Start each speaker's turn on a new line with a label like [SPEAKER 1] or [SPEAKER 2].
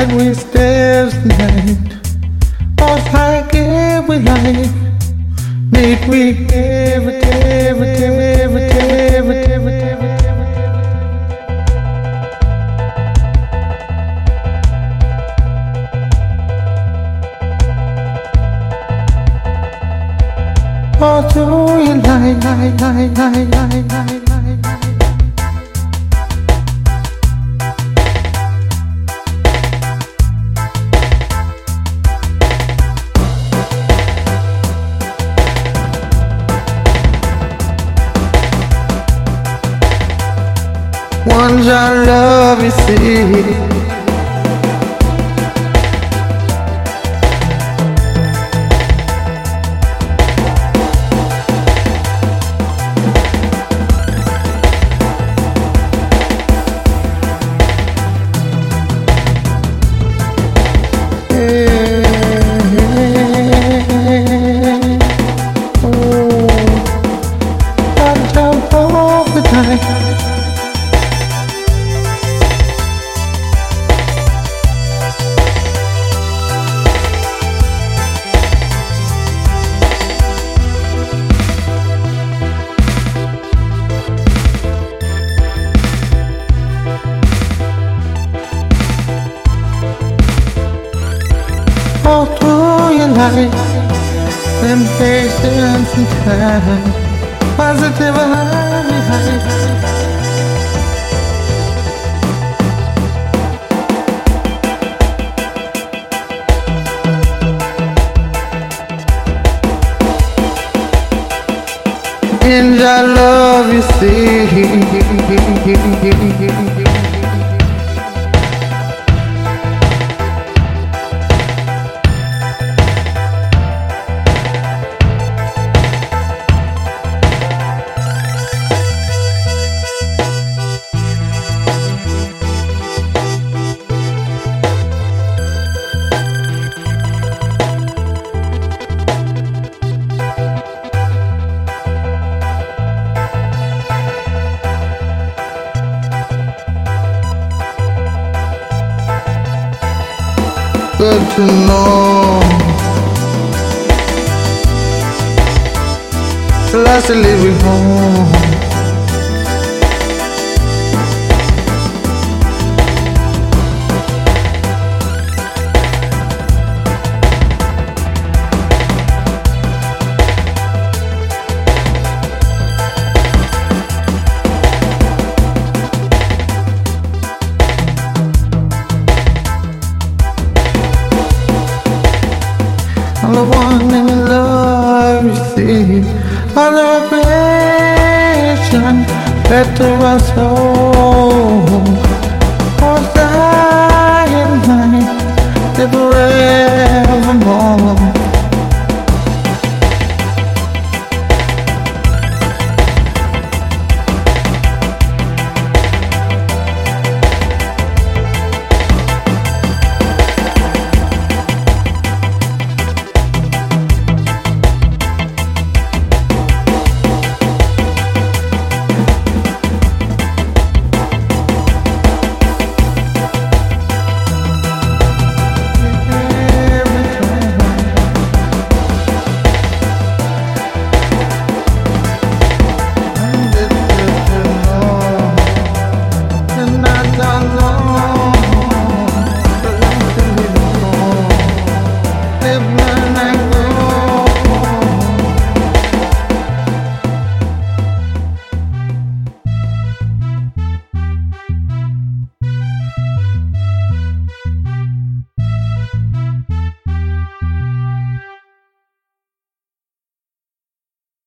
[SPEAKER 1] that we stairs tonight. All make me every day, every day, every day, every day, every day. All. ones I love, you see. all through your life. Then patience and time, positive. And I love you, see. good to know. Till I still leave home. i the one in love, you the revelation.